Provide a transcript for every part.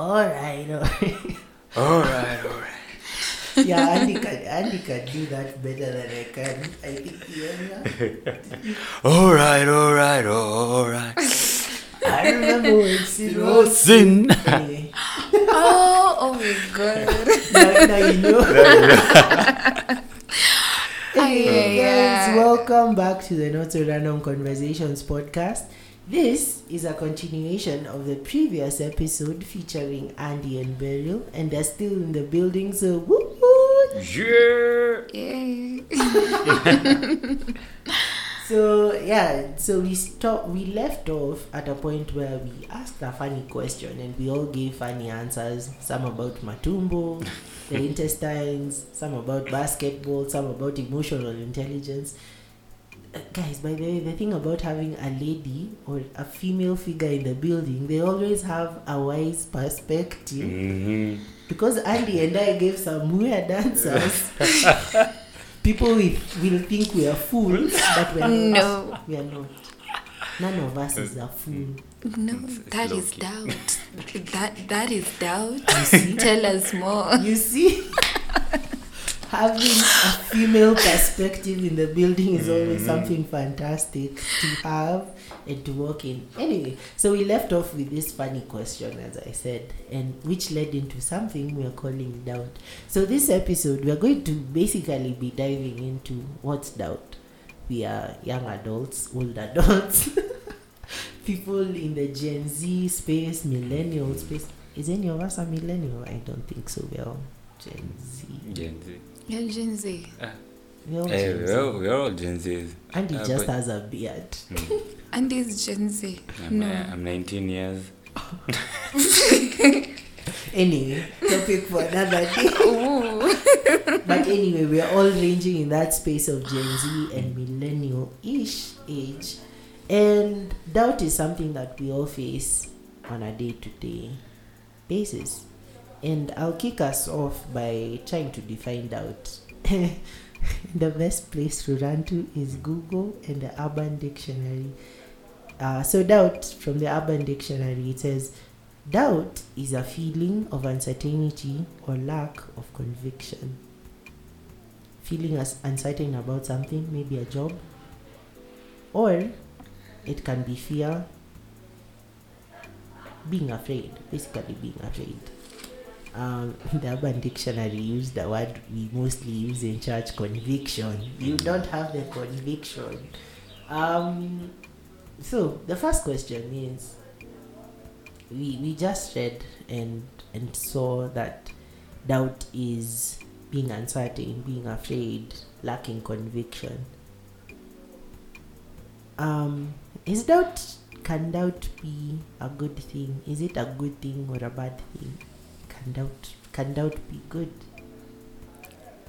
Alright, alright. Alright, alright. yeah, Andy can, Andy can do that better than I can. I think yeah. Alright, alright, alright. I remember when Sin was sin. anyway. Oh, oh my god. Now, now you know. Ay, Hey ay, guys, ay. welcome back to the Not So Random Conversations podcast. This is a continuation of the previous episode featuring Andy and Beryl, and they're still in the building, so woo Yeah. Yay. So yeah, so we stop. We left off at a point where we asked a funny question, and we all gave funny answers. Some about matumbo, the intestines. Some about basketball. Some about emotional intelligence. Guys, by the way, the thing about having a lady or a female figure in the building, they always have a wise perspective. Mm-hmm. Because Andy and I gave some weird answers. People will, will think we are fools, but we're not. No. We are not. None of us is a fool. No, It's- it's that is low-key. doubt. That that is doubt. You see? Tell us more. You see? Having a female perspective in the building is always mm-hmm. something fantastic to have and to work in. Anyway, so we left off with this funny question, as I said, and which led into something we are calling doubt. So, this episode, we are going to basically be diving into what's doubt. We are young adults, old adults, people in the Gen Z space, millennial space. Is any of us a millennial? I don't think so. We're all Gen Z. Gen Z. You're Gen Z. We're all Hey, Gen we're, Z. all, we're all Gen Zs. And he Uh, just but- has a beard. Mm. And is Gen Z. I'm, No. uh, I'm 19 years. Anyway, topic for another day. But anyway, we are all ranging in that space of Gen Z and millennial ish age. And doubt is something that we all face on a day to day basis. And I'll kick us off by trying to define doubt. the best place to run to is Google and the Urban Dictionary. Uh, so, doubt from the Urban Dictionary it says doubt is a feeling of uncertainty or lack of conviction. Feeling as uncertain about something, maybe a job, or it can be fear, being afraid, basically being afraid. Um, the Urban Dictionary used the word we mostly use in church conviction. You don't have the conviction. Um, so the first question is we, we just read and and saw that doubt is being uncertain, being afraid, lacking conviction. Um, is doubt can doubt be a good thing? Is it a good thing or a bad thing? Can doubt can doubt be good?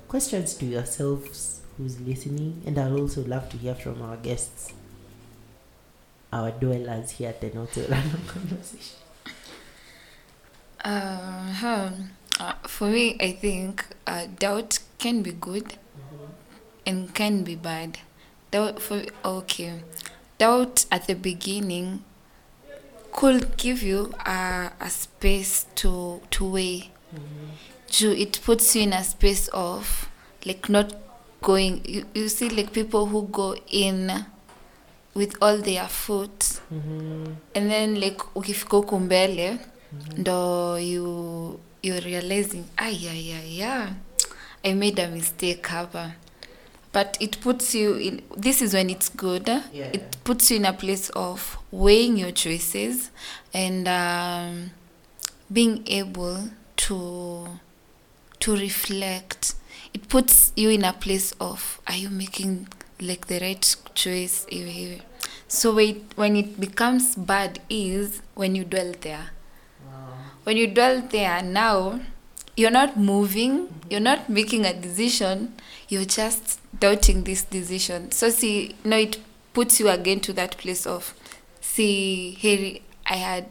Questions to yourselves who's listening, and I'll also love to hear from our guests, our dwellers here at the So Conversation. Uh, huh. uh, for me, I think uh, doubt can be good and can be bad. Doubt for okay, doubt at the beginning could give you a, a space to to weigh. Ju- It puts you in a space of like not going. You, you see, like people who go in with all their foot Mm-hmm. and then like ukifika huku mbele ndo you you realizing ayayaya i made a mistake hapa but it puts you in this is when it's good Yeah. it puts you in a place of weighing your choices and um, being able to to reflect. It puts you in a place of are you making like the right choice? So wait, when it becomes bad is when you dwell there. When you dwell there now you're not moving you're not making a decision you're just doubting this decision. So see no it puts you again to that place of see here i had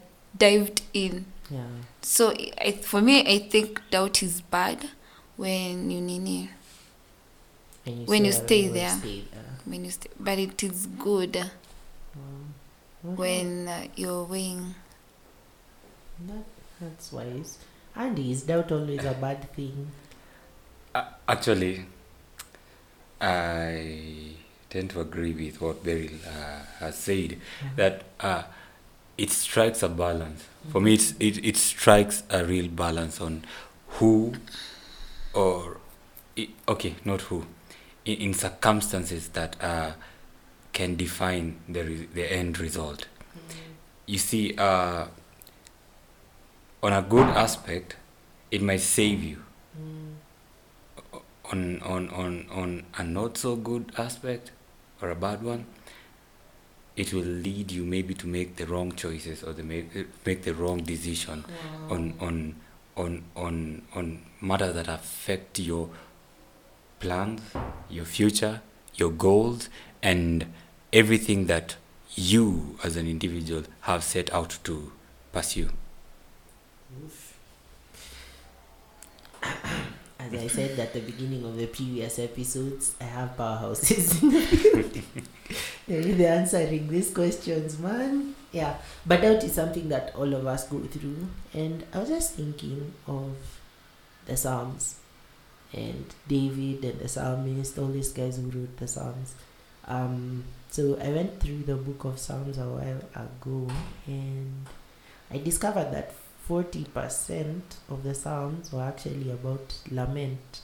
dived in Yeah. so I, for me i think doubt is bad when you nini And When you stay there." stay there. when you st- but it is good Mm. Okay. when uh, you're weighing That That's wise. Andy, is doubt always a bad thing? Uh, actually, I tend to agree with what Beryl uh, has said. That uh, it strikes a balance. For me, it's, it it strikes a real balance on who, or okay, not who, in, in circumstances that uh, can define the re- the end result. You see, uh, on a good aspect, it might save you. Mm. on on on on a not so good aspect or a bad one it will lead you maybe to make the wrong choices or the make, make the wrong decision on on on on on matters that affect your plans your future your goals and everything that you as an individual have set out to pursue As I said at the beginning of the previous episodes, I have powerhouses. They're really answering these questions, man. Yeah, but doubt is something that all of us go through. And I was just thinking of the Psalms and David and the psalmist, all these guys who wrote the Psalms. Um, so I went through the book of Psalms a while ago and I discovered that 40% of the Psalms were actually about lament.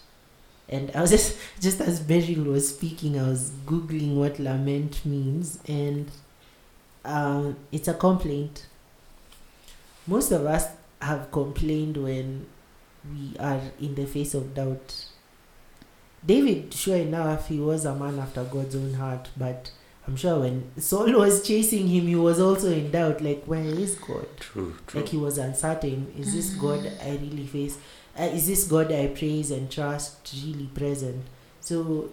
And I was just, just as Beryl was speaking, I was Googling what lament means, and um, it's a complaint. Most of us have complained when we are in the face of doubt. David, sure enough, he was a man after God's own heart, but I'm sure when Saul was chasing him, he was also in doubt like, where is God? true true Like he was uncertain. Is this God I really face? Uh, is this God I praise and trust really present? So,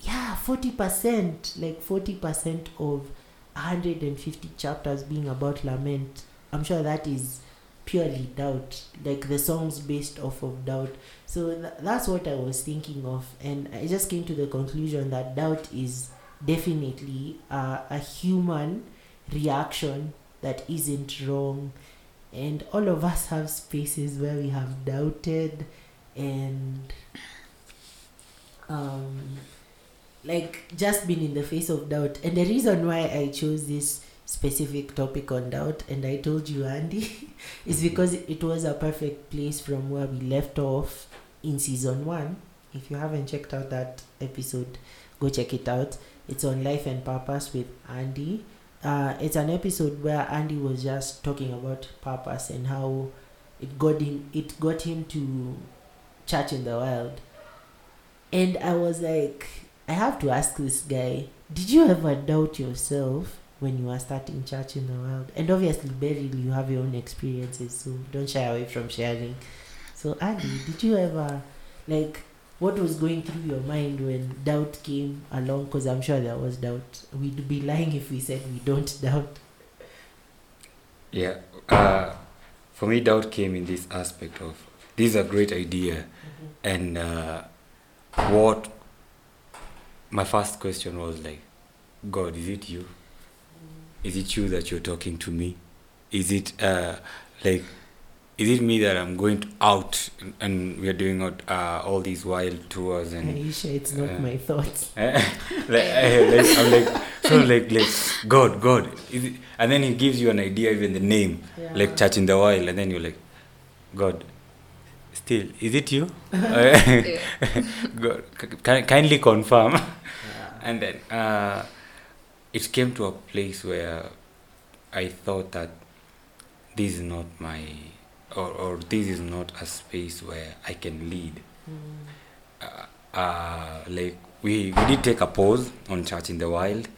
yeah, 40%, like 40% of 150 chapters being about lament. I'm sure that is purely doubt. Like the songs based off of doubt. So th- that's what I was thinking of. And I just came to the conclusion that doubt is definitely uh, a human reaction that isn't wrong. And all of us have spaces where we have doubted and um like just been in the face of doubt. And the reason why i chose this specific topic on doubt and i told you andy is because it was a perfect place from where we left off in season one. If you haven't checked out that episode go check it out it's on life and purpose with andy uh, it's an episode where Andy was just talking about purpose and how it got him it got him to church in the wild. And I was like, I have to ask this guy, did you ever doubt yourself when you were starting church in the wild? And obviously, Beryl, you have your own experiences, so don't shy away from sharing. So, Andy, did you ever like what was going through your mind when doubt came along? Because I'm sure there was doubt. We'd be lying if we said we don't doubt. Yeah. Uh, for me, doubt came in this aspect of this is a great idea, and uh, what my first question was like, God, is it you? Is it you that you're talking to me? Is it uh, like, is it me that I'm going to out and, and we are doing out, uh, all these wild tours and Aisha, it's not uh, my thoughts. like, I'm like, so like, like, God, God, and then He gives you an idea, even the name, like Church in the Wild, and then you're like, God, still, is it you? God, c- ki- kindly confirm. and then uh, it came to a place where I thought that this is not my, or, or this is not a space where I can lead. Uh, uh, like we, we did take a pause on church in the wild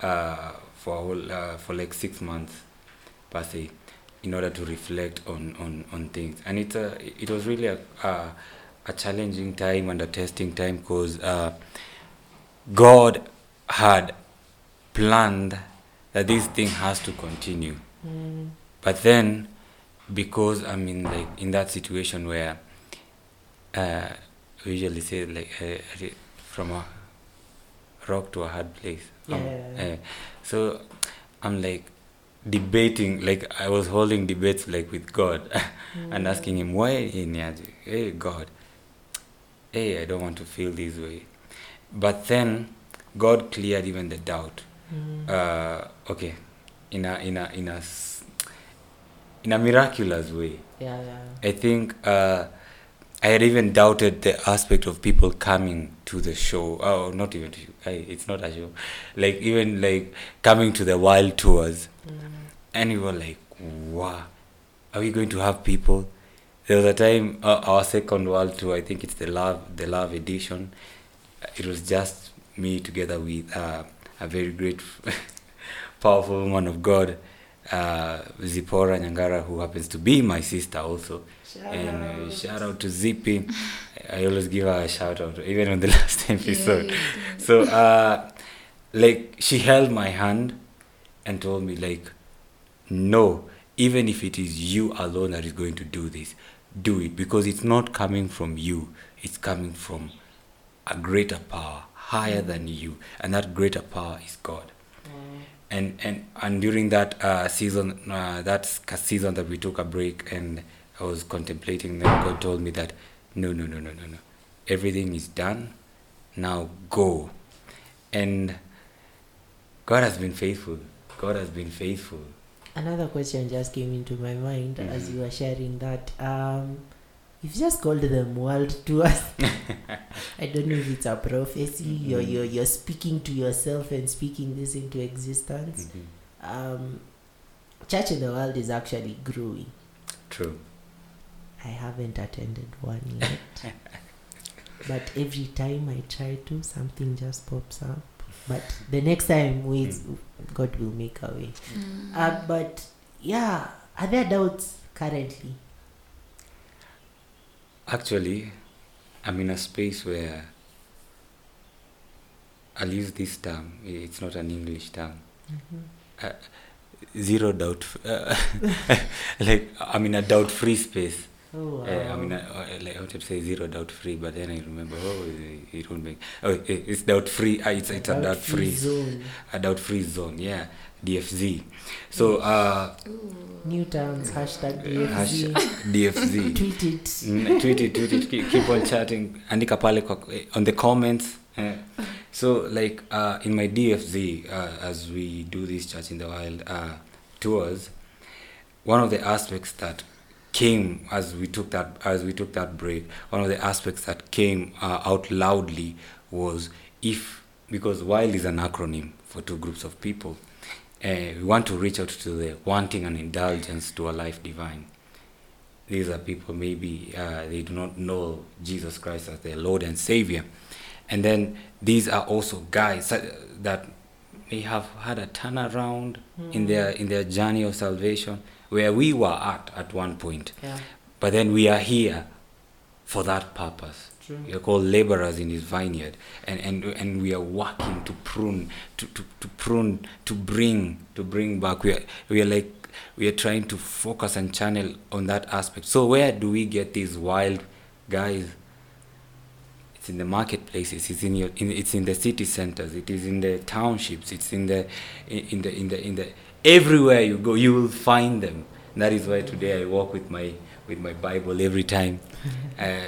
uh, for a uh, for like six months per se in order to reflect on, on, on things. And it's a, it was really a, a, a challenging time and a testing time because uh, God had planned that this thing has to continue. Mm. but then because i'm in like in that situation where uh we usually say like uh, from a rock to a hard place Yeah, Um, uh, so i'm like debating like I was holding debates like with God and asking him why in Nyaji? Hey God, hey I don't want to feel this way. But then God cleared even the doubt. Mm. Uh, okay, in a in a in a in a miraculous way. yeah, yeah. I think uh, I had even doubted the aspect of people coming to the show. Oh, not even to, I, it's not a show. Like even like coming to the wild tours, Mm. and we were like, "Wow, are we going to have people?" There was a time uh, our second world tour. I think it's the love the love edition. It was just me together with uh, a very great, powerful woman of God, uh, Zipporah Nyangara, who happens to be my sister also. Shout and uh, out. shout out to Zippy. I always give her a shout out, even on the last episode. Yeah. So, uh, like, she held my hand and told me, like, no, even if it is you alone that is going to do this, do it because it's not coming from you, it's coming from a greater power higher than you, and that greater power is God. And and and during that uh, season, uh, that season that we took a break, and I was contemplating. Then God told me that no, no, no, no, no, no, everything is done. Now go, and God has been faithful. God has been faithful. Another question just came into my mind as Mhm. you were sharing that. Um, you've just called them world tours. I don't know if it's a prophecy. You're, Mhm. you're you're speaking to yourself and speaking this into existence. Um, Church in the Wild is actually growing. True. I haven't attended one yet. but every time I try to, something just pops up. But the next time, we, God will make a way. Mm. Uh, but yeah, are there doubts currently? Actually, I'm in a space where I'll use this term. It's not an English term. Mm-hmm. Zero doubt. Uh, like I'm in a doubt-free space. Oh, wow. Uh, I mean, I, like I wanted to say zero doubt free, but then I remember, oh, it- won't make. Oh, it- it's doubt free. Uh, it's it's a doubt free, zone. a doubt free zone. Yeah, DFZ. So uh. Newtowns, hashtag uh, hash, DFZ. DFZ. Tweet it. Mm, tweet it, tweet it. Keep, keep on chatting. Andika pale eh, on the comments. eh. So like uh, in my DFZ, uh, as we do this church in the wild uh, tours, one of the aspects that came as we took that as we took that break, one of the aspects that came uh, out loudly was if because wild is an acronym for two groups of people. Uh, we want to reach out to the wanting an indulgence to a life divine. These are people maybe uh, they do not know Jesus Christ as their Lord and Savior, and then these are also guys that, that may have had a turnaround in their in their journey of salvation, where we were at at one point, Yeah, but then we are here for that purpose. true. We are called laborers in his vineyard, and, and and we are working to prune, to, to, to prune, to bring, to bring back. We are we are like we are trying to focus and channel on that aspect. So where do we get these wild guys? It's in the marketplaces. It's in your. In, it's in the city centers. It is in the townships. It's in the, in in the in the in the everywhere you go, you will find them. That is why today I walk with my with my Bible every time, uh,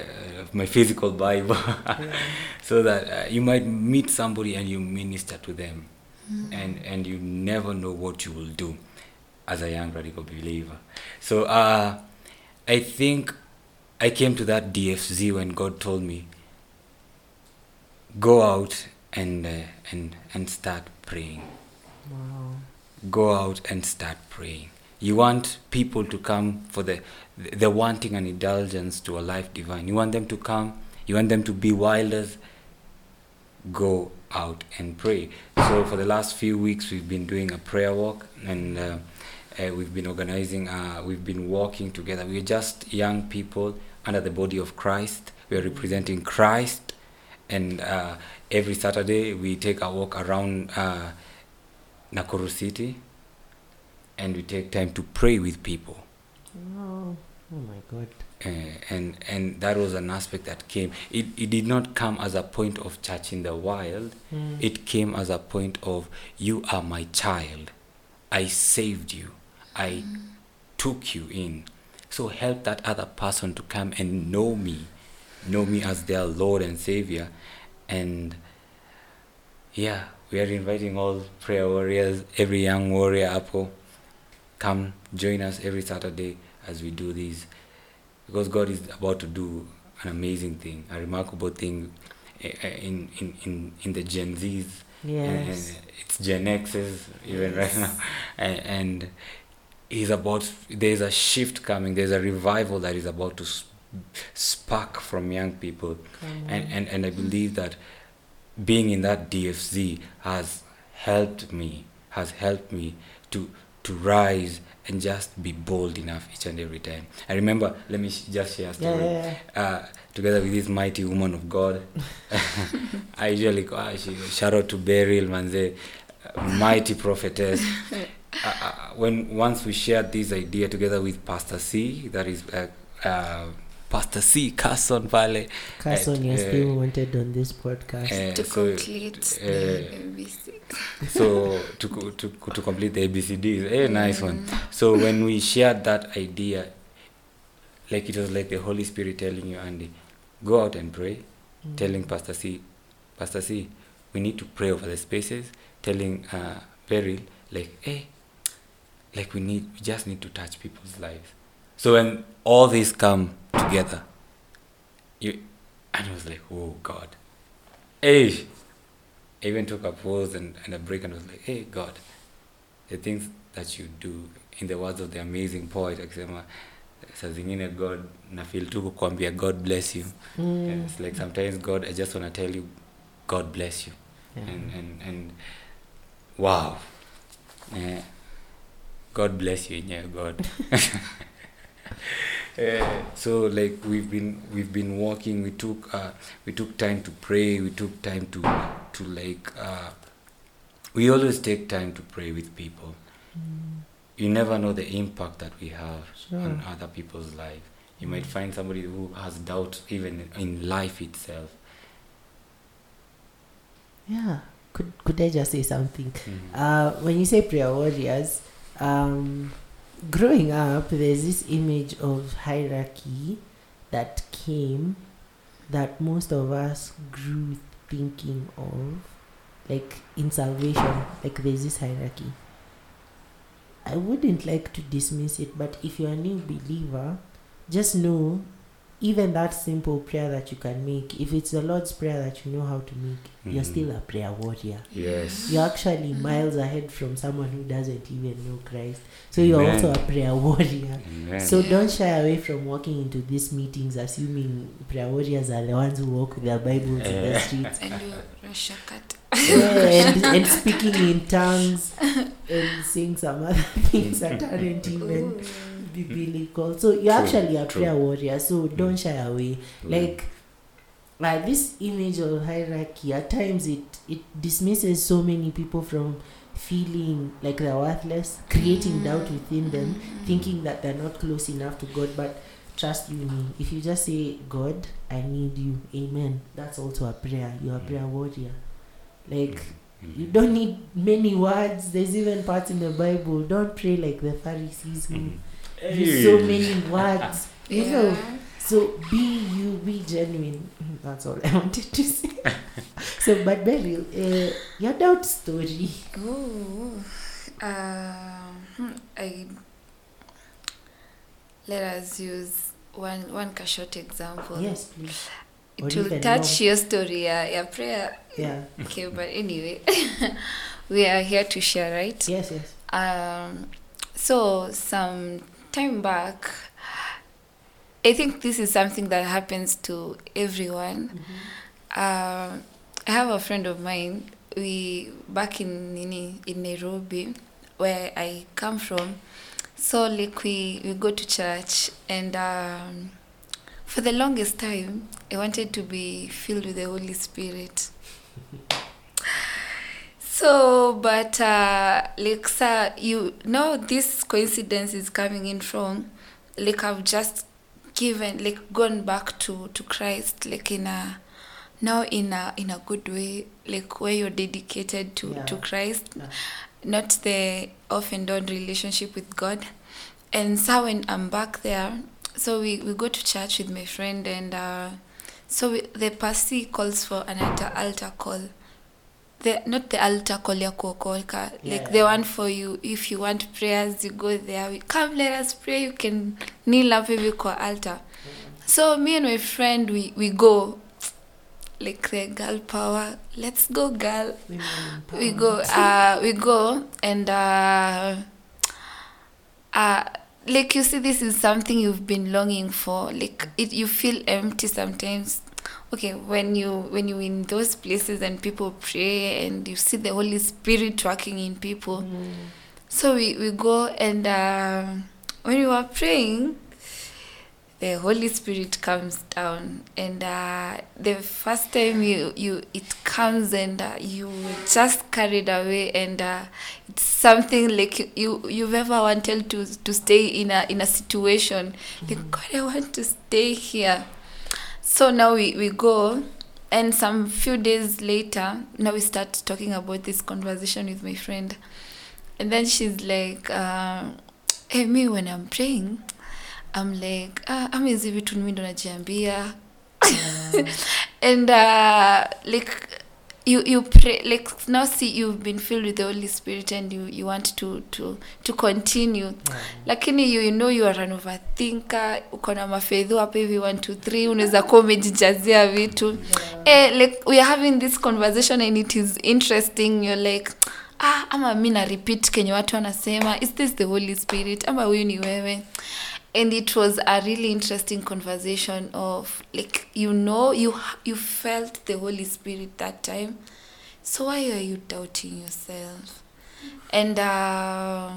my physical Bible, so that uh, you might meet somebody and you minister to them, and and you never know what you will do as a young radical believer. So uh, I think I came to that DFZ when God told me, go out and uh, and and start praying Wow. Go out and start praying. You want people to come for the the wanting an indulgence to a life divine. You want them to come. You want them to be wilders. Go out and pray. So for the last few weeks, we've been doing a prayer walk, and uh, uh, we've been organizing. Uh, we've been walking together. We're just young people under the body of Christ. We are representing Christ, and uh, every Saturday we take a walk around. Nakuru City and we take time to pray with people. Wow. Oh my God. Uh, and and that was an aspect that came. It, it did not come as a point of church in the wild. Mm. It came as a point of you are my child. I saved you. I took you in. So help that other person to come and know me, know me as their Lord and Savior. And yeah, we are inviting all prayer warriors, every young warrior Apple, come join us every Saturday as we do this. Because God is about to do an amazing thing, a remarkable thing eh, eh, in, in, in, in the Gen Zs. And, Yes. it's Gen X's even right now. And, and is about there's a shift coming there's a revival that is about to spark from young people and, and and i believe that being in that dfz has helped me has helped me to to rise and just be bold enough each and every time i remember let me sh- just share a story yeah, yeah. uh, together with this mighty woman of God. I usually call her, she, shout out to Beryl Manze, uh, mighty prophetess. Uh, uh, when once we shared this idea together with Pastor C, that is uh, uh, Pastor C, Carson Valley. Carson, you're uh, still wanted on this podcast. Uh, to so, complete uh, the ABC. so to, to to complete the ABCDs, a nice one. So when we shared that idea, like it was like the Holy Spirit telling you, Andy, go out and pray. Mm. telling Pastor C, Pastor C, we need to pray over the spaces. Telling uh, Beryl, like, hey, like we need, we just need to touch people's lives. So when all these come together, you, and I was like, oh God, hey, I even took a pause and, and a break and was like, hey God, the things that you do, in the words of the amazing poet, akisema, saa zingine God na feel tu kukwambia God bless you. Mm. It's like sometimes God, I just want to tell you, God bless you. Yeah. And, and, and wow. Eh, God bless you, yeah, God. So like we've been we've been walking we took uh, we took time to pray we took time to to like uh, we always take time to pray with people Mm. you never know the impact that we have Sure. on other people's life you might find somebody who has doubt even in life itself Yeah. Could could I just say something? Mhm. Uh, when you say prayer warriors, um, growing up, there's this image of hierarchy that came that most of us grew thinking of, like in salvation, like there's this hierarchy. I wouldn't like to dismiss it, but if you're a new believer, just know even that simple prayer that you can make, if it's the Lord's Prayer that you know how to make, you're Mhm. still a prayer warrior. yes You're actually miles ahead from someone who doesn't even know Christ. So you're Amen. also a prayer warrior. Amen. So Yeah. don't shy away from walking into these meetings assuming prayer warriors are the ones who walk with their Bibles in the streets. and you Rashakat. Yeah, and, and speaking in tongues and saying some other things that aren't even biblical. So you're True, actually a true. prayer warrior. So don't Mm. shy away. Mm. Like uh, this image of hierarchy, at times it it dismisses so many people from feeling like they're worthless, creating doubt within them, thinking that they're not close enough to God. But trust you me, if you just say, God, I need you, Amen. That's also a prayer. You're a Mm. prayer warrior. Like you don't need many words. There's even parts in the Bible. Don't pray like the Pharisees who Use so many words. You know, so be you, be genuine. That's all I wanted to say. so, but Beryl, uh, your doubt story. Ooh. Um, hmm, I let us use one one short example. Yes, please. Or to touch your story, yeah, your prayer. Yeah. Okay, but anyway, we are here to share, right? Yes, yes. Um, so some time back, I think this is something that happens to everyone. Um, I have a friend of mine. We back in in, in Nairobi, where I come from. So like we we go to church, and um, for the longest time, I wanted to be filled with the Holy Spirit. So, but uh, like, sir, you know, this coincidence is coming in from, like, I've just given, like, gone back to to Christ, like, in a now in a in a good way, like where you're dedicated to to Christ, Yeah. not the off and on relationship with God. And so when I'm back there, so we, we go to church with my friend, and uh, so we, the pastor calls for an altar, altar call. The, not the altar call ya kuokoka, like the Yeah. one for you. If you want prayers, you go there. We, Come, let us pray. You can kneel up hivi kwa altar. So me and my friend, we, we go like the girl power. Let's go, girl we go uh we go and uh uh like you see this is something you've been longing for like it you feel empty sometimes okay when you when you in those places and people pray and you see the holy spirit working in people. Mm. so we, we go and um when we were praying the holy spirit comes down and uh, the first time you you it comes and uh, you just carried away and uh, it's something like you, you you've ever wanted to to stay in a in a situation. Like god i want to stay here so now we, we go and some few days later now we start talking about this conversation with my friend. And then she's like uh, hey, me when i'm praying i'm like ah, ama hizi vitu mimi ndo najiambia. And uh, like you you pray like now see you've been filled with the holy spirit and you you want to to to continue. Mm. lakini you, you know you are an overthinker uko na mafedhu hapa hivi 1 2 3 unaweza kuwa umejijazia vitu. Eh, like we are having this conversation and it is interesting. You're like ah ama mi na repeat kenye watu wanasema is this the holy spirit? Ama huyu ni wewe and it was a really interesting conversation of like you know you you felt the holy spirit that time. So why are you doubting yourself? And uh,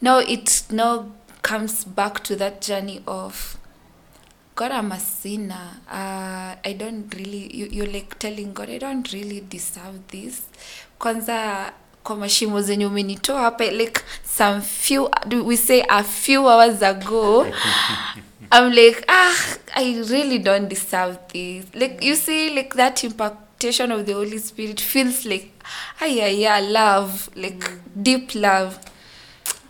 now it now comes back to that journey of god i'm a sinner. Uh, i don't really you, you're like telling god i don't really deserve this. Kwanza kwa mashimo zenye umenitoa hapa like some few we say a few hours ago i'm like ah i really don't deserve this. Like you see like that impactation of the holy spirit feels like ayaya love like deep love.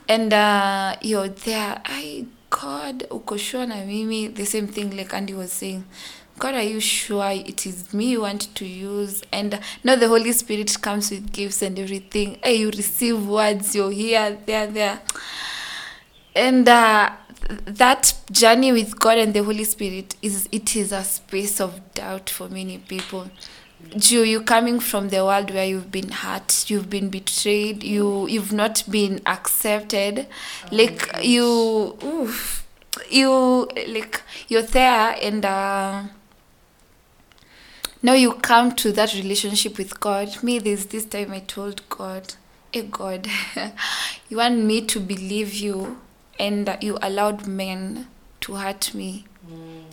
And uh, you're there i god uko sure na mimi the same thing like andy was saying god are you sure it is me you want to use? And now the holy spirit comes with gifts and everything. Hey you receive words you're here there there. And uh, th- that journey with god and the holy spirit is it is a space of doubt for many people. Jew, you coming from the world where you've been hurt, you've been betrayed, you you've not been accepted, like you, oof, you like you're there, and uh, now you come to that relationship with God. Me, there's this time I told God, "Hey God, you want me to believe you, and you allowed men to hurt me."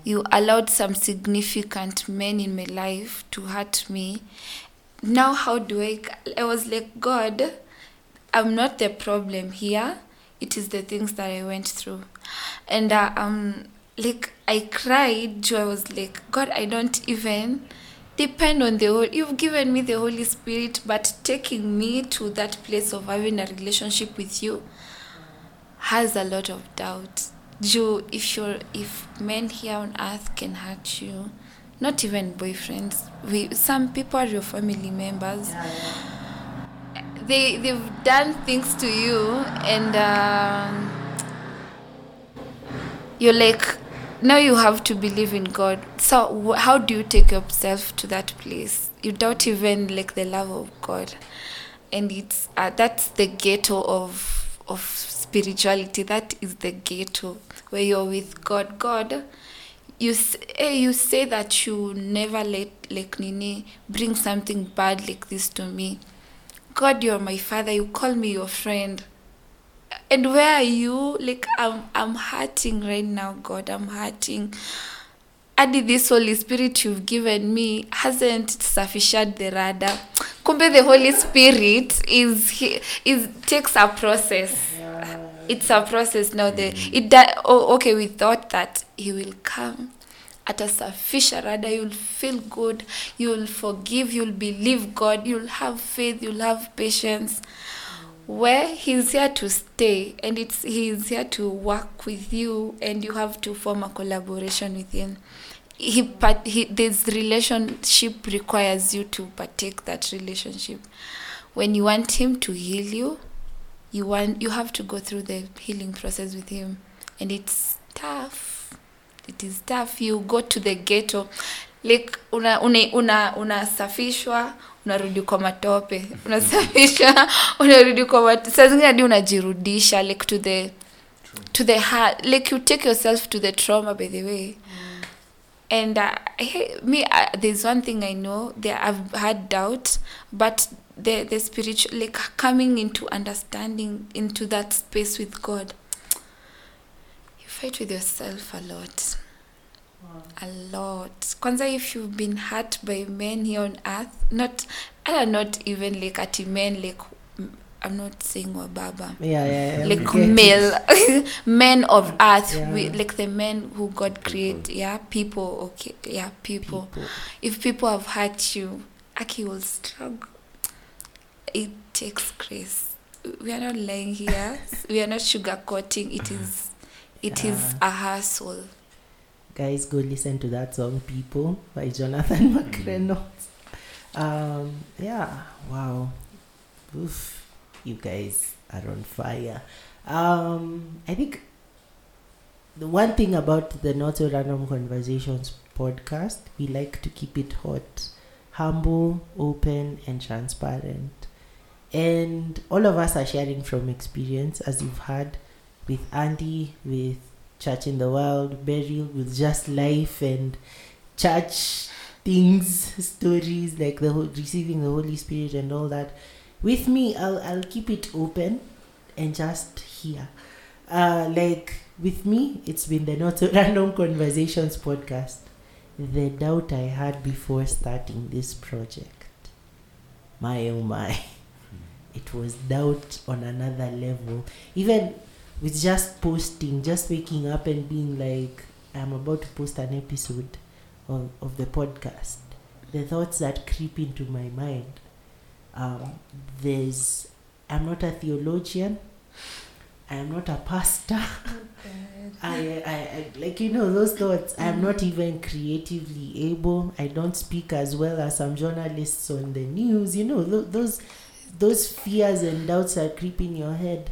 you allowed some significant men in my life to hurt me. Now how do i i was like god i'm not the problem here. It is the things that i went through. And uh, um like i cried. I was like god i don't even depend on the whole. You've given me the holy spirit but taking me to that place of having a relationship with you has a lot of doubt. Jew, if you're if men here on earth can hurt you, not even boyfriends, we some people are your family members. They they've done things to you, and um, you're like now you have to believe in God. So how do you take yourself to that place? You doubt even like the love of God, and it's uh, that's the ghetto of of spirituality. That is the ghetto where you're with God. God, you s- eh, you say that you never let like Nini bring something bad like this to me. God, you're my father. You call me your friend. And where are you? Like I'm I'm hurting right now, God. I'm hurting. Adi this Holy Spirit you've given me hasn't sufficient the radar. Kumbe the Holy Spirit is he, is takes a process. It's a process now. The mm. it da- oh okay. We thought that he will come at a sufficient radar. You'll feel good. You'll forgive. You'll believe God. You'll have faith. You'll have patience where he's here to stay and it's he's here to work with you and you have to form a collaboration with him. He, part, he this relationship requires you to partake that relationship. When you want him to heal you you want you have to go through the healing process with him. And it's tough. It is tough. You go to the ghetto like una una una unasafishwa unarudi kwa matope. Unasafisha unarudi kwa saa zingine hadi unajirudisha like to the to the heart. Like you take yourself to the trauma by the way. And uh, I me uh, there's one thing i know there i've had doubt but the the spiritual like coming into understanding into that space with god. You fight with yourself a lot a lot. Kwanza if you've been hurt by men here on earth not i are not even like ati men like mm, i'm not saying wababa Yeah, yeah, yeah. like we male men of earth Yeah. we, like the men who god create yeah people okay yeah people. People. if people have hurt you aki will struggle. It takes grace. We are not lying here. We are not sugarcoating. It is it is Yeah. a hustle Guys, go listen to that song "People" by Jonathan McReynolds. Um, yeah, wow, Oof, you guys are on fire. Um, I think the one thing about the Not So Random Conversations podcast, we like to keep it hot, humble, open, and transparent. And all of us are sharing from experience, as you've had with Andy, with Church in the Wild, Beryl, with just life and church things, stories like the receiving the Holy Spirit and all that. With me, I'll I'll keep it open and just hear. Uh, like with me, it's been the Not So Random Conversations podcast. The doubt I had before starting this project, my oh my, it was doubt on another level. Even with just posting, just waking up and being like, I'm about to post an episode of, of the podcast. The thoughts that creep into my mind. Um, there's, I'm not a theologian. I'm not a pastor. I, I, I, like you know those thoughts. I'm not even creatively able. I don't speak as well as some journalists on the news. You know tho- those, those fears and doubts are creeping your head.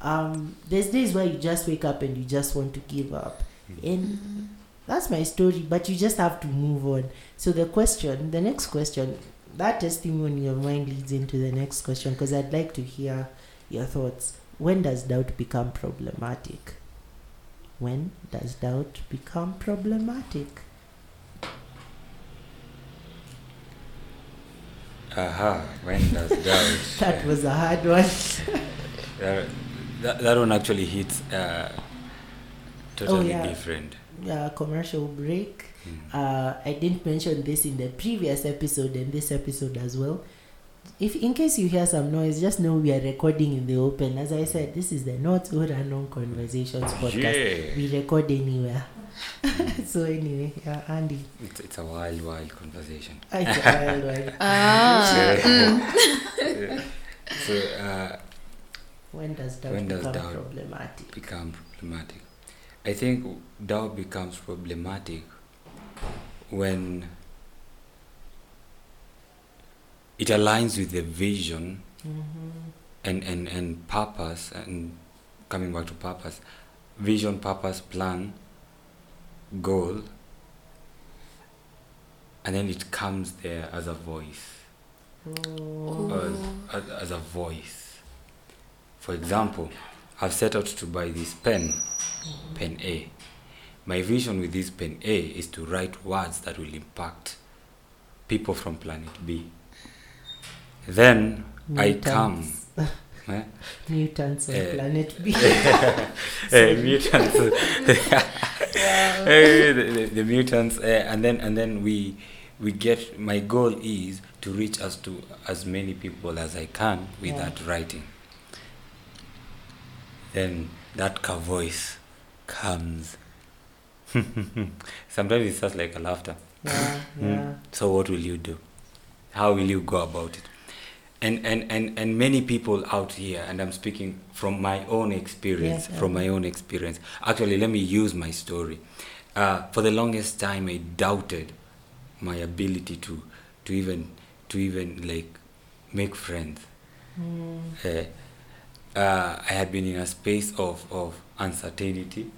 Um, there's days where you just wake up and you just want to give up, and that's my story. But you just have to move on. So the question, the next question, that testimony of mine leads into the next question because I'd like to hear your thoughts. When does doubt become problematic? When does doubt become problematic? Aha, when does doubt? That was a hard one. That, that one actually hits uh, totally yeah. different. uh, commercial break. Mm. Uh, I didn't mention this in the previous episode and this episode as well. If in case you hear some noise, just know we are recording in the open. As I said, this is the Not So Random Conversations podcast. Yeah. We record anywhere. so anyway, yeah, Andy, It's, it's a wild, wild conversation. it's a wild one. ah so, uh, When does doubt When does become doubt problematic? become problematic. I think doubt becomes problematic when it aligns with the vision Mm-hmm. and, and, and purpose and coming back to purpose vision purpose plan goal and then it comes there as a voice Oh. as, as, as a voice for example i've set out to buy this pen pen a my vision with this pen a is to write words that will impact people from planet b then i come Mutants. eh? Mutants on Eh. planet B. Eh, mutants Eh, the, the, the mutants and then and then we we get my goal is to reach us to as many people as i can with Yeah. that writing then that car voice comes sometimes it's just like a laughter yeah, Mm. yeah. so what will you do how will you go about it and, and, and, and many people out here, and I'm speaking from my own experience, yeah. from my own experience. Actually, let me use my story. Uh, for the longest time, I doubted my ability to, to even, to even like make friends. Mm. Uh, uh, I had been in a space of, of uncertainty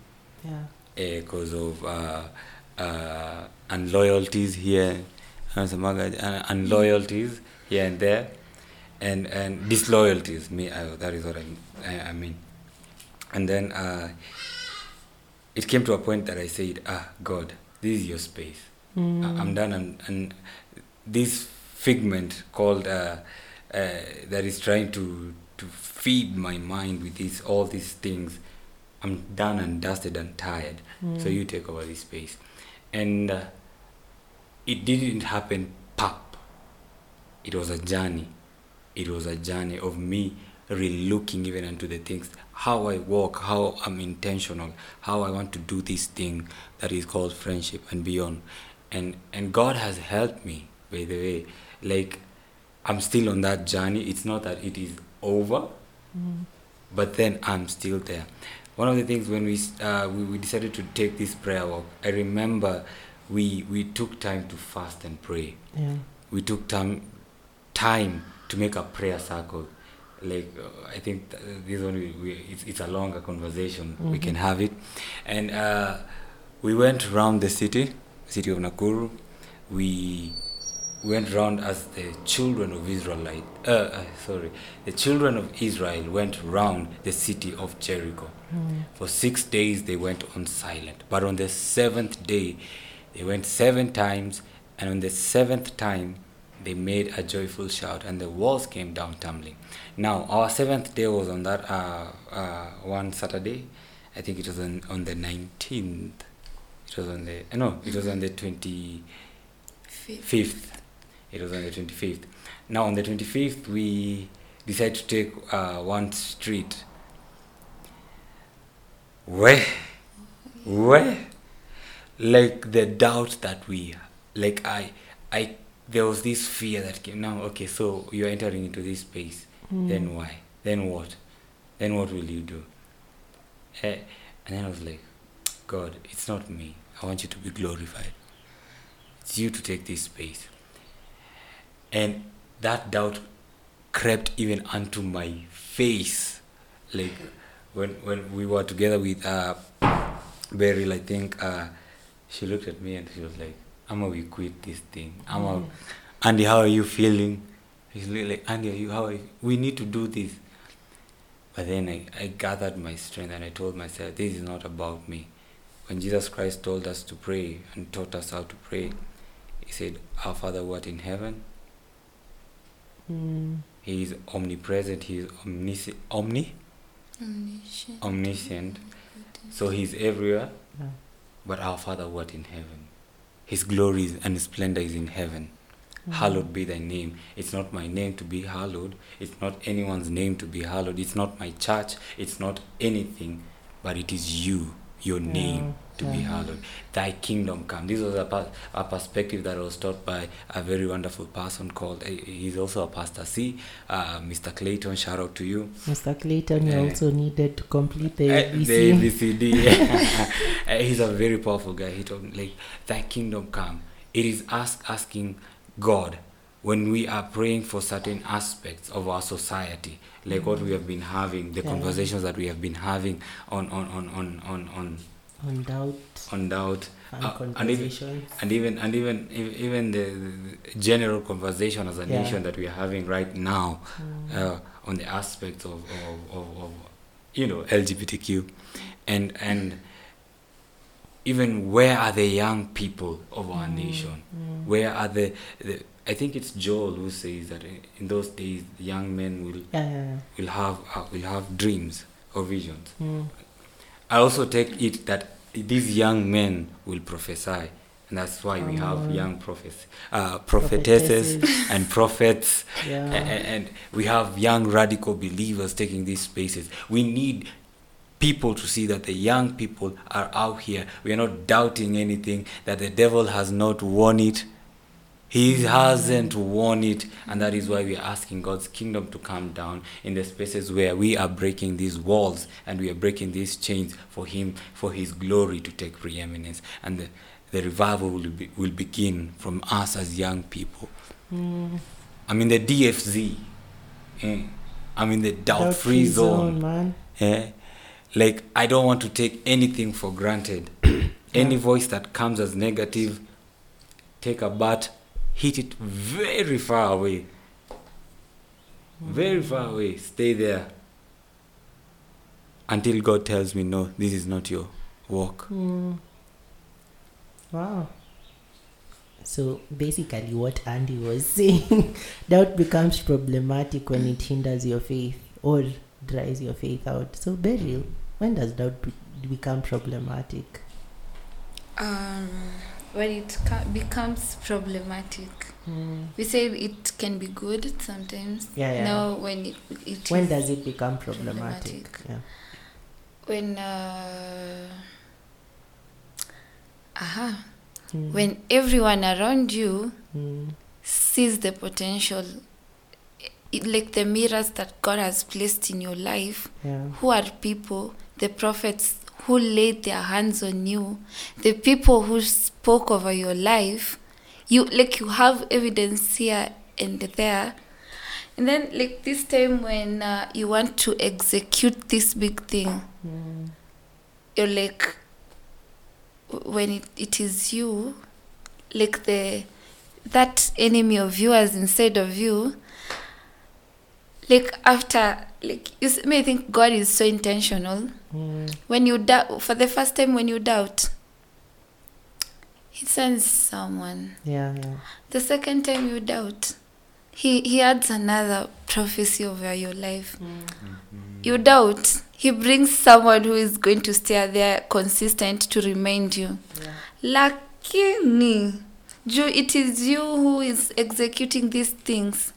Yeah. because of uh, uh, unloyalties here, unasemaga, uh, unloyalties here and there, and and disloyalties. Me, that is what I, I, I mean. And then uh, it came to a point that I said, "Ah, God, this is your space. I- Mm. I'm done." And, and this figment called uh, uh, that is trying to to feed my mind with these all these things. I'm done and dusted and tired. So Mm. you take over this space, and uh, it didn't happen. Pop. It was a journey. It was a journey of me really looking even into the things how I walk, how I'm intentional, how I want to do this thing that is called friendship and beyond. And and God has helped me, by the way. Like I'm still on that journey. It's not that it is over, Mm. but then I'm still there. One of the things when we uh, we, we decided to take this prayer walk, I remember we we took time to fast and pray. Yeah. We took time time to make a prayer circle. Like uh, I think th- this one we, we it's, it's a longer conversation. We Mhm. can have it, and uh, we went around the city, city of Nakuru. We went round as the children of Israelite. Uh, uh, sorry, the children of Israel went round the city of Jericho. Mm. For six days they went on silent, but on the seventh day they went seven times, and on the seventh time they made a joyful shout, and the walls came down tumbling. Now our seventh day was on that uh, uh, one Saturday. I think it was on, on the nineteenth. It was on the no, it was on the twenty Fifth. It was on the twenty fifth. Now on the twenty fifth, we decided to take uh, one street. Where, where, like the doubt that we, like I, I, there was this fear that came. Now, okay, so you're entering into this space. Mm. Then why? Then what? Then what will you do? Eh, and then I was like, God, it's not me. I want you to be glorified. It's you to take this space. And that doubt crept even onto my face. Like when when we were together with uh Beryl, I think uh she looked at me and she was like, Amma, we quit this thing. Amma, Mm. Andy, how are you feeling? He's li- like, Andy, are you how are you? We need to do this. But then I, I gathered my strength and I told myself, this is not about me. When Jesus Christ told us to pray and taught us how to pray, he said, Our Father who art in heaven, Mm. he is omnipresent, he is omnis- omni, Omniscient. omniscient. So he's everywhere, Yeah. but our Father who art in heaven. His glory is- and splendor is in heaven. Mm. Hallowed be thy name. It's not my name to be hallowed. It's not anyone's name to be hallowed. It's not my church. It's not anything, but it is you, your name to be hallowed. Thy kingdom come. This was a, a perspective that was taught by a very wonderful person called, eh, he's also a pastor C, uh, Mr. Clayton. Shout out to you. Mr. Clayton, you Eh. also needed to complete the Uh, BC. the ABCD. Uh, he's a very powerful guy. He told me, like, thy kingdom come. It is us asking God when we are praying for certain aspects of our society, like what we have been having, the Yeah. conversations that we have been having on on on on on on, on doubt on doubt, and uh, and even and even and even even the, the general conversation as a Yeah. nation that we are having right now Mm. uh, on the aspects of, of, of, of you know LGBTQ and and even where are the young people of our Mm, nation mm. where are the, the I think it's Joel who says that in- those days young men will Yeah, yeah, will have uh, will have dreams or visions. Mm. I also take it that these young men will prophesy and that's why we have young prophets uh, prophetesses Prophetesses. and prophets Yeah. a- a- and we have young radical believers taking these spaces. We need people to see that the young people are out here. We are not doubting anything, that the devil has not won it. He hasn't won it, and that is why we are asking God's kingdom to come down in the spaces where we are breaking these walls and we are breaking these chains for Him, for His glory to take preeminence. And the, the revival will, be, will begin from us as young people. Mm. I'm in the DFZ. eh. I'm in the doubt free zone. man. Yeah. Like I don't want to take anything for granted. Any voice that comes as negative, take a bat, hit it very far away. Very far away. Stay there. Until God tells me, no, this is not your walk. Mm. Wow. So basically, what Andy was saying, doubt becomes problematic when it hinders your faith or dries your faith out. So, Beryl, when does doubt be- become problematic? Um, when it becomes problematic, Mm. we say it can be good sometimes. Yeah, yeah. No, when it, it When does it become problematic? problematic. Yeah. when uh, aha Mm. when everyone around you Mm. sees the potential it, like the mirrors that god has placed in your life Yeah. who are people the prophets who laid their hands on you the people who spoke over your life you like you have evidence here and there and then like this time when uh, you want to execute this big thing Mm. you're like when it, it is you like the that enemy of yours inside of you like after like you may think god is so intentional. Mm. when you doubt for the first time when you doubt he sends someone. Yeah, yeah. the second time you doubt he he adds another prophecy over your life. You doubt he brings someone who is going to stay there consistent to remind you. Yeah. lakini juu it is you who is executing these things.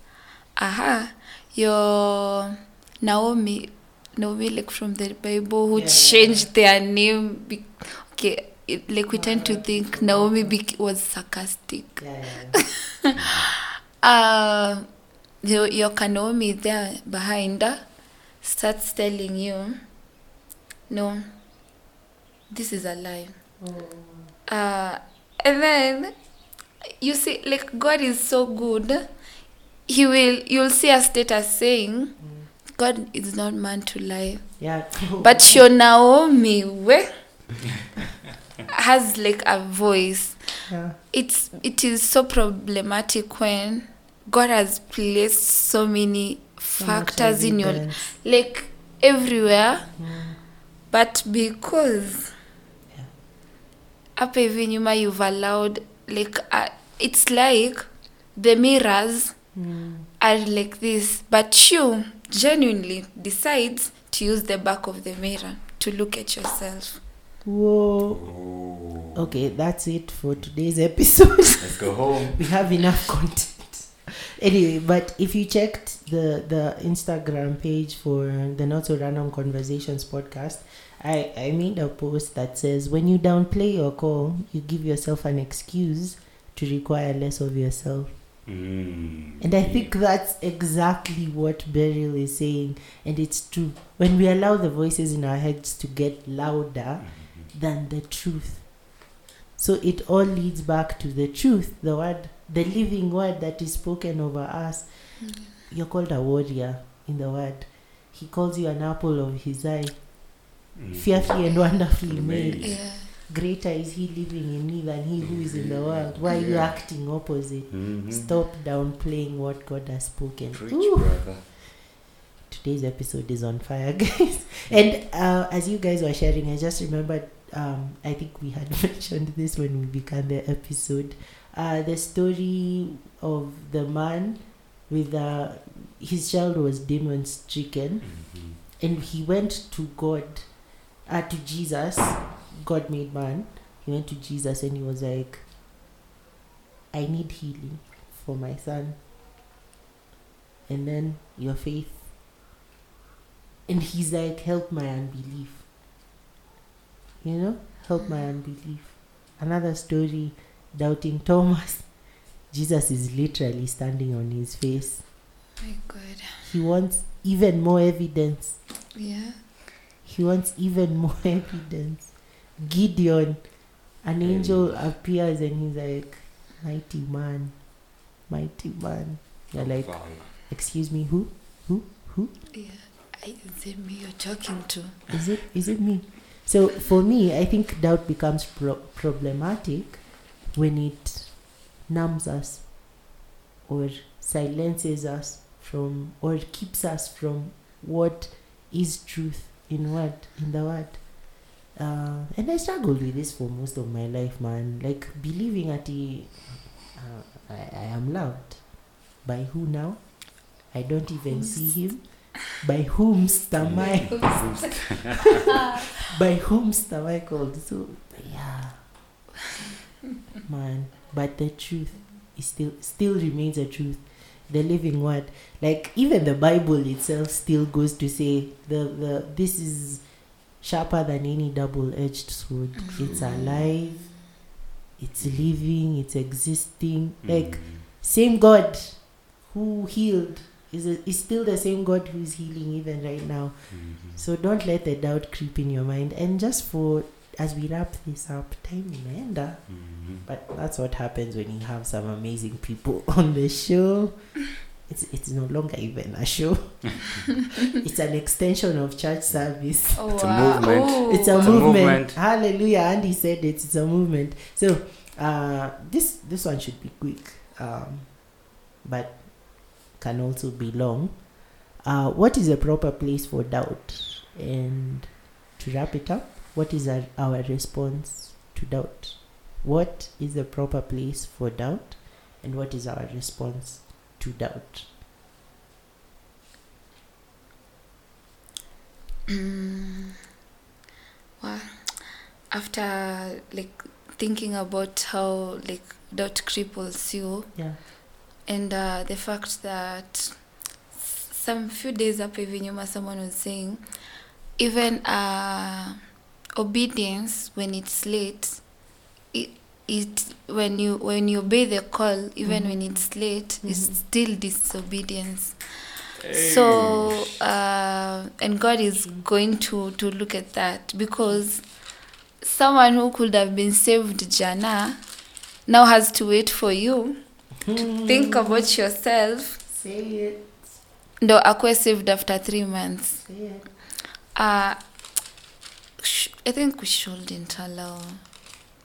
Aha your naomi naomi like from the bible who Yeah. changed their name be- okay it, like we tend to think naomi be- was sarcastic Yeah, yeah. uh, your, your Kanomi there behind her starts telling you, no, this is a lie. Uh, and then you see, like God is so good. He will, you'll see a status saying, God is not man to lie. Yeah. But your Naomi we, has like a voice yeah. it's it is so problematic when God has placed so many So factors in your like everywhere Mm. but because Yeah. hivi nyuma you've allowed like uh, it's like the mirrors Mm. are like this but you genuinely decides to use the back of the mirror to look at yourself Whoa. Okay, that's it for today's episode. Let's go home. we have enough content. Anyway, but if you checked the the Instagram page for the Not So Random Conversations podcast, I I made a post that says when you downplay your call, you give yourself an excuse to require less of yourself. Mm. And I think that's exactly what Beryl is saying, and it's true. When we allow the voices in our heads to get louder than the truth, so it all leads back to the truth, the word, the living word that is spoken over us. You're called a warrior in the word. He calls you an apple of his eye, Mm. fearfully and wonderfully made. Made. yeah Greater is he living in me than he who is in the world. Why are you acting opposite? Mhm. Stop downplaying what God has spoken. Preach, today's episode is on fire guys and uh, as you guys were sharing i just remembered um, i think we had mentioned this when we began the episode uh, the story of the man with uh, his child was demon stricken Mhm. and he went to god uh, to jesus god made man he went to jesus and he was like i need healing for my son and then your faith and he's like help my unbelief you know help my mm. unbelief another story doubting thomas Jesus is literally standing on his face. My God. He wants even more evidence. Yeah. He wants even more evidence. Gideon, an angel appears and he's like, Mighty man, mighty man. You're like, Excuse me, who? Who? Who? Yeah. I, is it me you're talking to? Is it is it me? So for me, I think doubt becomes pro- problematic when it numbs us or silences us from or keeps us from what is truth in what in the word. Uh, and I struggled with this for most of my life, man. Like believing at the, uh, I, I am loved. By who now? I don't even see him. By whom am I? by whom am I called? So yeah, man. But the truth is still still remains a truth. The living word, like even the Bible itself, still goes to say the the this is sharper than any double-edged sword. It's mm. alive. It's living. It's existing. Mm. Like same God who healed is a, is still the same God who is healing even right now. Mm-hmm. So don't let the doubt creep in your mind. And just for as we wrap this up, time imeenda. Ah. Mm-hmm. But that's what happens when you have some amazing people on the show. It's it's no longer even a show. it's an extension of church service. Oh, It's a movement. Oh. It's a It's a movement. movement. Hallelujah. Andy said it. It's a movement. So uh, this this one should be quick, um, but can also be long. Uh, what is a proper place for doubt? And to wrap it up, what is our, our response to doubt? What is the proper place for doubt? And what is our response to doubt? Mm. Well, after like thinking about how like doubt cripples you Yeah. and uh, the fact that some few days up hivi nyuma someone was saying even uh, obedience when it's late it, it when you when you obey the call even when Mhm. it's late it's Mhm. still disobedience so uh, and god is going to to look at that because someone who could have been saved jana now has to wait for you to think about yourself Say it. ndo akuwe saved after three months Say it. uh, sh- i think we shouldn't allow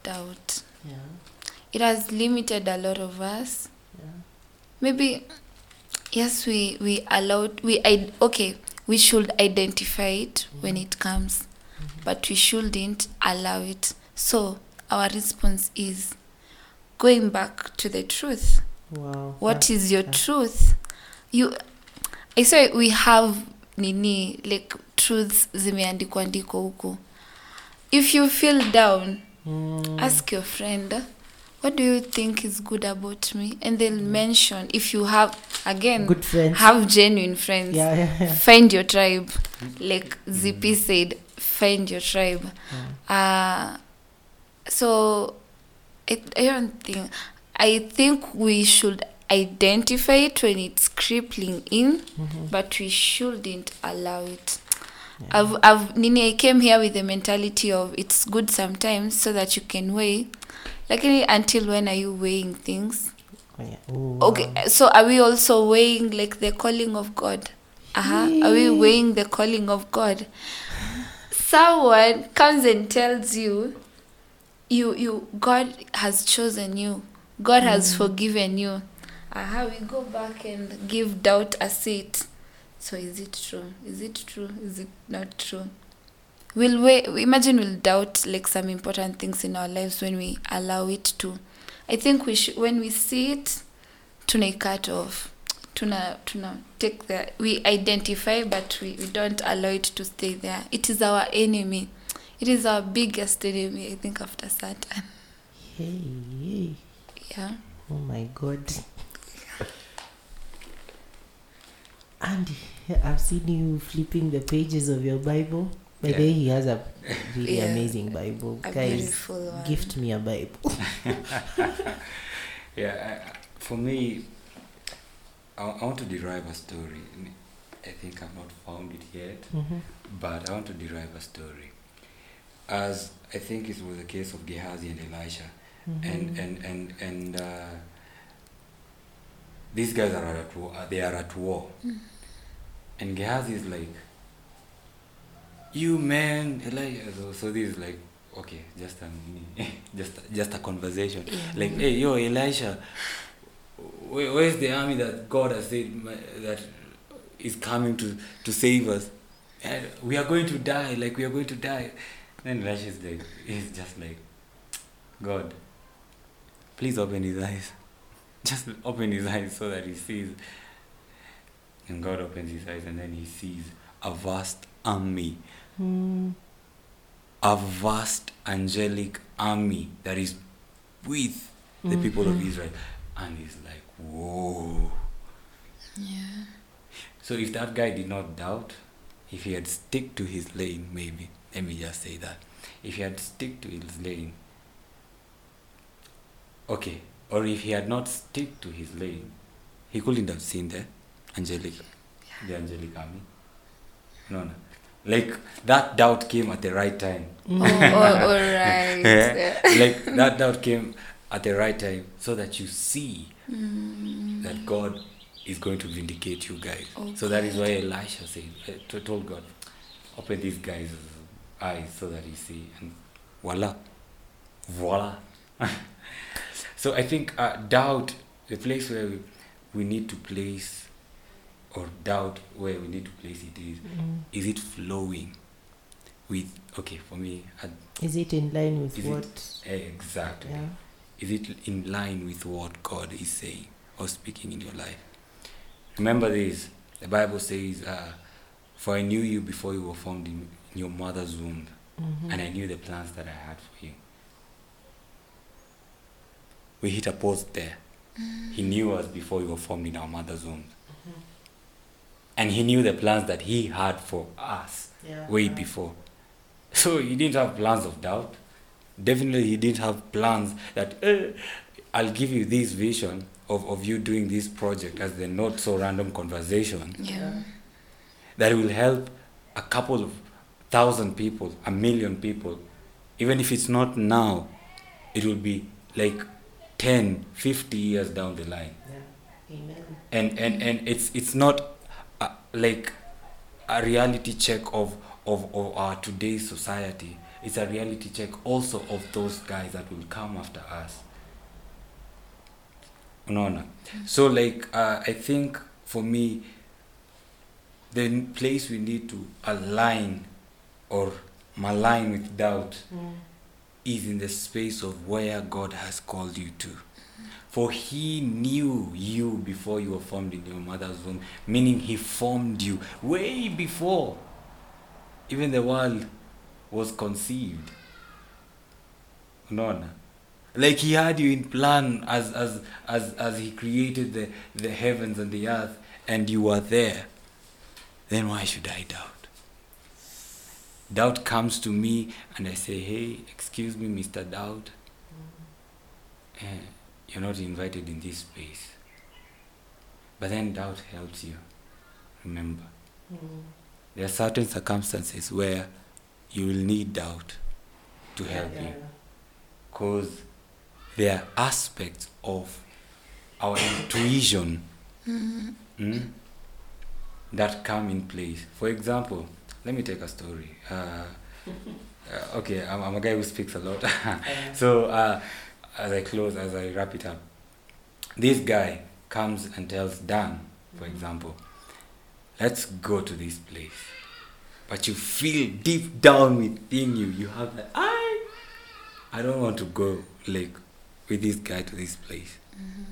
doubt Yeah. it has limited a lot of us Yeah. maybe yes we we allowed we I, okay we should identify it when it comes but we shouldn't allow it so our response is going back to the truth Wow. what Yeah. is your yeah. truth you i say we have nini like truths zimeandikwa andiko huku if you feel down Mm. ask your friend what do you think is good about me and they'll mention if you have again Good friends. have genuine friends Yeah, yeah, yeah. find your tribe like zp said find your tribe uh so I, I don't think i think we should identify it when it's crippling in Mhm. but we shouldn't allow it. I've, I've nini i came here with the mentality of it's good sometimes so that you can weigh lakini until when are you weighing things yeah. Oh, okay wow. so are we also weighing like the calling of god uh-huh. are we weighing the calling of god someone comes and tells you you you god has chosen you god has forgiven you uh-huh. we go back and give doubt a seat so is it true? Is it true? Is it not true? We'll we imagine we'll doubt like some important things in our lives when we allow it to. I think we sh- when we see it tuna cut off. Tuna tuna take the we identify but we, we don't allow it to stay there. It is our enemy. It is our biggest enemy i think after satan. Hey, hey. yeah. Oh my God. Andy, I've seen you flipping the pages of your Bible. By the way, he has a really Yeah. amazing Bible. a Guys, gift me a Bible. yeah, I- for me, I, I want to derive a story. I think I've not found it yet, Mhm. but I want to derive a story. As I think it was the case of Gehazi and Elisha, and Mhm. and and and uh, these guys are at war. uh, They are at war, and Gehazi is like, "You man, Elijah." So, so this is like, okay, just a just just a conversation. Like, hey, yo, Elisha, where, where's the army that God has said my- that is coming to to save us? And we are going to die. Like we are going to die. Then Elisha is like, he's just like, God, please open his eyes. Just open his eyes so that he sees. And God opens his eyes and then he sees a vast army, Mm. a vast angelic army that is with the people of Mhm. Israel. And he's like, whoa. Yeah. So if that guy did not doubt, if he had stick to his lane, maybe, let me just say that. If he had stick to his lane, okay, or if he had not stick to his lane, he couldn't have seen the angelic, the angelic army. No, no. Like that doubt came at the right time. Oh, all right. Yeah. like that doubt came at the right time so that you see Mm. that God is going to vindicate you guys. So that is why Elisha said, uh, told God, open these guys' eyes so that he see. And voila, voila. so I think uh, doubt, the place where we, we need to place, or doubt where we need to place it is, Mm. is it flowing with, okay, for me, uh, Is it in line with Is it- what? exactly. Yeah. Is it in line with what God is saying or speaking in your life? Remember this. The Bible says, uh, For I knew you before you were formed in your mother's womb, Mhm. and I knew the plans that I had for you. We hit a pause there. He knew us before we were formed in our mother's womb. And he knew the plans that he had for us Yeah. way before. So he didn't have plans of doubt. Definitely, he didn't have plans that "Eh, I'll give you this vision of, of you doing this project as the not so random conversation Yeah. that will help a couple of thousand people, a million people. Even if it's not now, it will be like 10, 50 years down the line Yeah. Amen. and and and it's it's not like a reality check of, of of our today's society it's a reality check also of those guys that will come after us unaona so like uh, i think for me the place we need to align or malign with doubt Mm. is in the space of where God has called you to. For he knew you before you were formed in your mother's womb, meaning he formed you way before even the world was conceived. Unaona? Like he had you in plan as as as as he created the, the heavens and the earth and you were there. Then why should I doubt? Doubt comes to me and I say, hey, excuse me, Mr. Doubt. Eh, you're not invited in this space. But then doubt helps you. Remember, Mm. there are certain circumstances where you will need doubt to help Yeah, you. yeah. Because there are aspects of our intuition mm, that come in place. For example, let me take a story. Uh, uh, okay, I'm, I'm a guy who speaks a lot. so uh, as I close, as I wrap it up, this guy comes and tells Dan, for mm-hmm. example, let's go to this place. But you feel deep down within you, you have that, I, I don't want to go like with this guy to this place. Mm-hmm.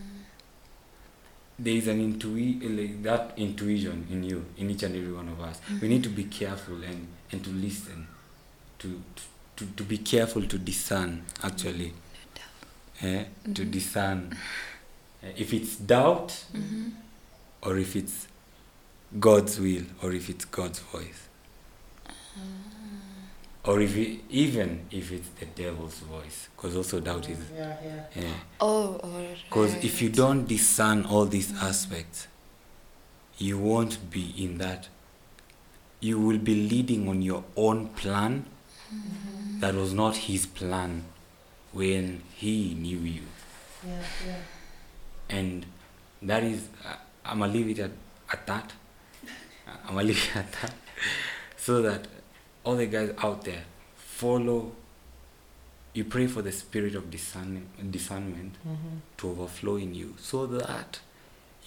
There is an intui like that intuition in you, in each and every one of us. We need to be careful and, and to listen, to, to, to be careful to discern actually, eh? to discern eh, if it's doubt or if it's God's will or if it's God's voice. or if it, even if it's the devil's voice, because also doubt is Yeah, yeah. yeah. Oh, all Because if you don't discern all these aspects, you won't be in that. You will be leading on your own plan that was not his plan when he knew you. Yeah, yeah. And that is, uh, I'm going to leave it at, at that. I'm going to leave it at that. So that all the guys out there follow, you pray for the spirit of discernment, discernment Mm-hmm. to overflow in you so that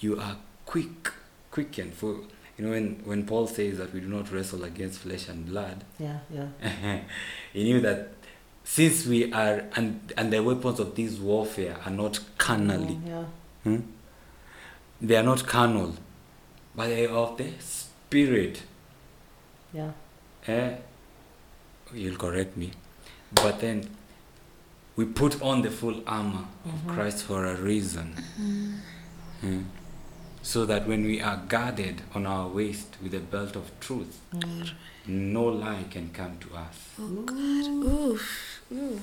you are quick quickened for you know when when paul says that we do not wrestle against flesh and blood Yeah, yeah. he knew that since we are and and the weapons of this warfare are not carnally Oh, yeah. hmm? they are not carnal but they are of the spirit Yeah. eh? you'll correct me but then we put on the full armor Mhm. of christ for a reason Hmm. So that when we are guarded on our waist with a belt of truth, Mm. no lie can come to us. Ooh. Ooh.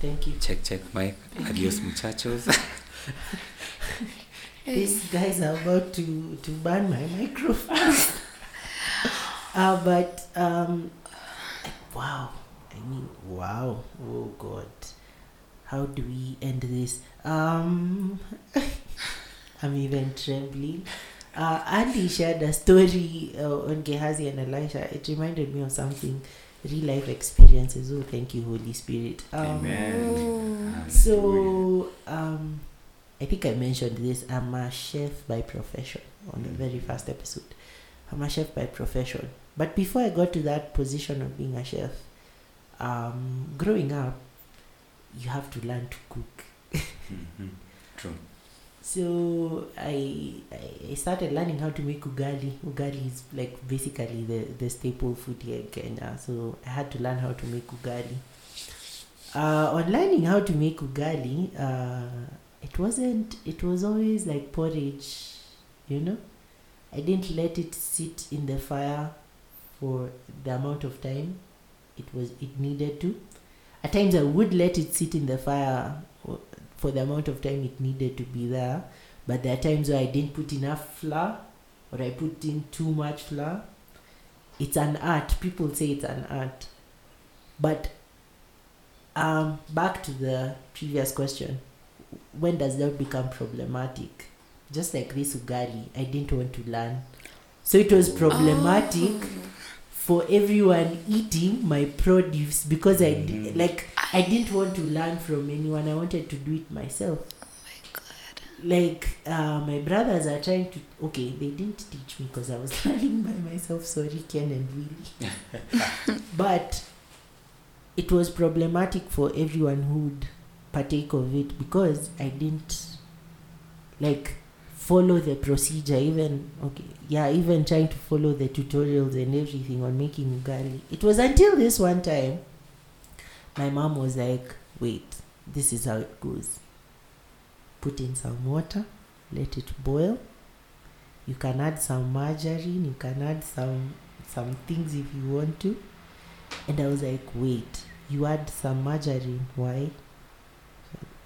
Thank you. Check, check, Mike. Adios, muchachos. These guys are about to, to ban my microphone. uh, but, um, wow. I mean, wow. Oh, God. How do we end this? Um, I'm even trembling. Uh, Andy shared a story uh, on Gehazi and Elisha. It reminded me of something, real life experiences. Oh, thank you, Holy Spirit. Um, Amen. So, um, I think I mentioned this. I'm a chef by profession on the very first episode. I'm a chef by profession. But before I got to that position of being a chef, um, growing up, you have to learn to cook. Mhm. True. So I I started learning how to make ugali. Ugali is like basically the, the staple food here in Kenya. So I had to learn how to make ugali. Uh, on learning how to make ugali, uh, it wasn't. It was always like porridge, you know. I didn't let it sit in the fire for the amount of time it was it needed to. At times I would let it sit in the fire for the amount of time it needed to be there. But there are times where I didn't put enough flour or I put in too much flour. It's an art. People say it's an art. But um, back to the previous question when does that become problematic? Just like this ugali, I didn't want to learn. So it was problematic for everyone eating my produce because I di- Mhm. like I didn't want to learn from anyone. I wanted to do it myself. Oh my god! Like uh, my brothers are trying to. Okay, they didn't teach me because I was learning by myself. Sorry, Ken and Willie. but it was problematic for everyone who would partake of it because I didn't like follow the procedure. Even okay, yeah, even trying to follow the tutorials and everything on making ugali. It was until this one time my mom was like, wait, this is how it goes. Put in some water, let it boil. You can add some margarine, you can add some some things if you want to. And I was like, wait, you add some margarine, why?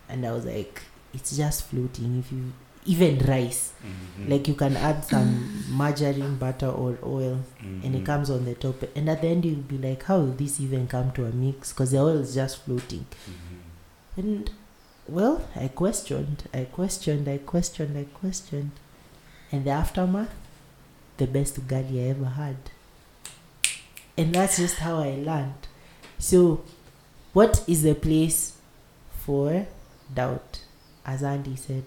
And I was like, it's just floating. If you even rice, Mhm. like you can add some margarine, butter, or oil and it Mhm. comes on the top. And at the end you'll be like how will this even come to a mix? Because the oil is just floating. Mhm. and well i questioned i questioned i questioned i questioned. And the aftermath? The best ugali i ever had. And that's just how i learned. So what is the place for doubt? As andy said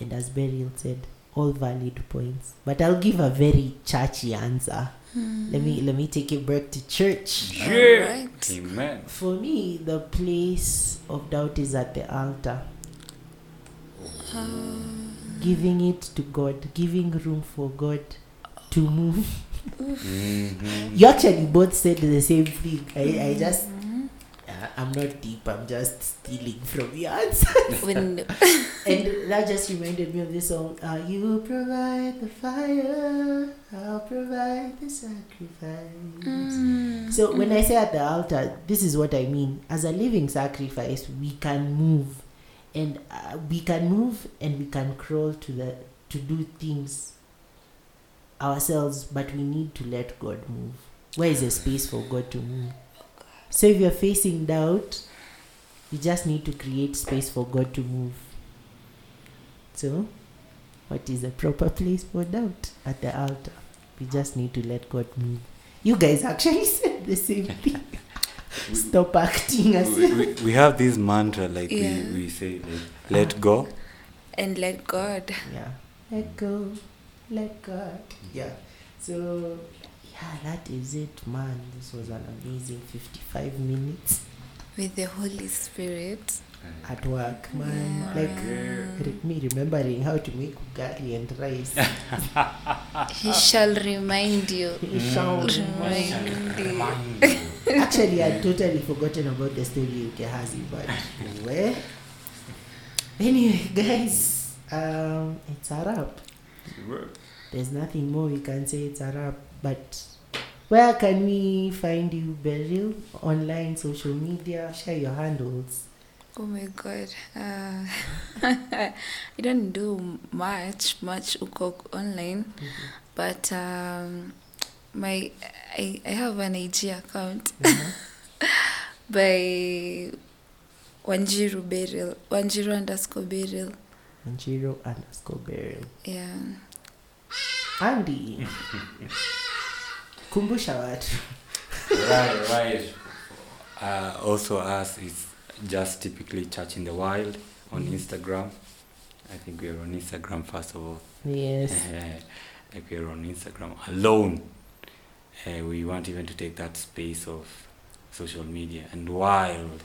and as beryl said all valid points. But i'll give a very churchy answer. Let me let me take it back to church. Yeah. Alright. Amen. for me the place of doubt is at the altar. Giving it to god giving room for god to move. Mhm. you actually both said the same thing. I, I just I'm not deep. I'm just stealing from your answer. And that just reminded me of this song. Uh, you provide the fire, I'll provide the sacrifice. Mm. So when I say at the altar, this is what I mean. As a living sacrifice, we can move, and uh, we can move, and we can crawl to the to do things ourselves. But we need to let God move. Where is the space for God to move? So if you're facing doubt, you just need to create space for God to move. So, what is the proper place for doubt? At the altar. We just need to let God move. You guys actually said the same thing. Stop acting as we, we, we have this mantra like Yeah. we, we say like let go and let God. yeah. Let go, let God. Yeah. So yeah, that is it, man. This was an amazing fifty-five minutes with the Holy Spirit. at work, man. Yeah. Like re- me remembering how to make ugali and rice. He shall remind you. It sounds Remind you. Actually, I'd totally forgotten about the story Ukehazi, but where? Anyway, guys, um, it's a wrap. There's nothing more we can say. It's a wrap. But where can we find you, Beryl? Online, social media? Share your handles. Oh my God. Uh, I don't do much, much uko online, but um, my I, I have an IG account by Wanjiru Beryl, Wanjiru underscore Beryl. Wanjiru underscore Beryl. Yeah. Andy. Kumbusha watu. right right uh, also us is just typically church in the wild on Mhm. instagram i think we're on instagram first of all Yes. like we're on instagram alone uh, we want even to take that space of social media and wild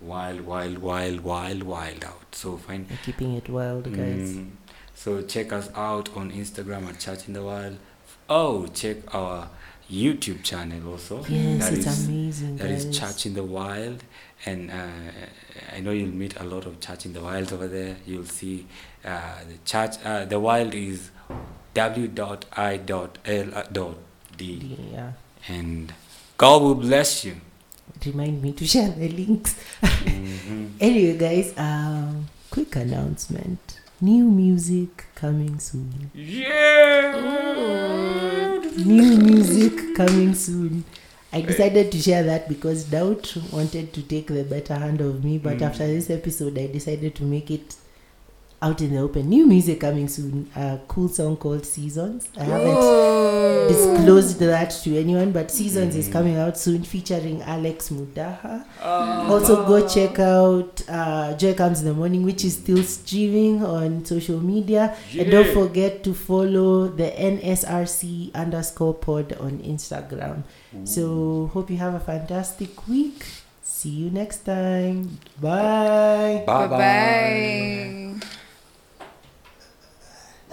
wild wild wild wild wild out so find We're keeping it wild, guys. Mm, so check us out on Instagram at Church in the Wild. Oh, check our YouTube channel also. Yes, That it's is- amazing, That guys. is Church in the Wild, and uh, I know you'll meet a lot of Church in the Wild over there. You'll see uh, the church. Uh, the Wild is w.i.l.d, Yeah. and God will bless you. Remind me to share the links. Mhm. Anyway, guys, um, quick announcement. New music coming soon. Yeah. New music coming soon. I decided to share that because Doubt wanted to take the better hand of me, but Mm. after this episode, I decided to make it out in the open. New music coming soon. A cool song called Seasons. I haven't Oh. disclosed that to anyone, but Seasons is Mm. coming out soon featuring Alex Mudaha. Oh. Also, go check out uh, Joy Comes in the Morning, which is still streaming on social media. And don't forget to follow the NSRC underscore pod on Instagram. So, hope you have a fantastic week. See you next time. Bye. Bye Bye-bye.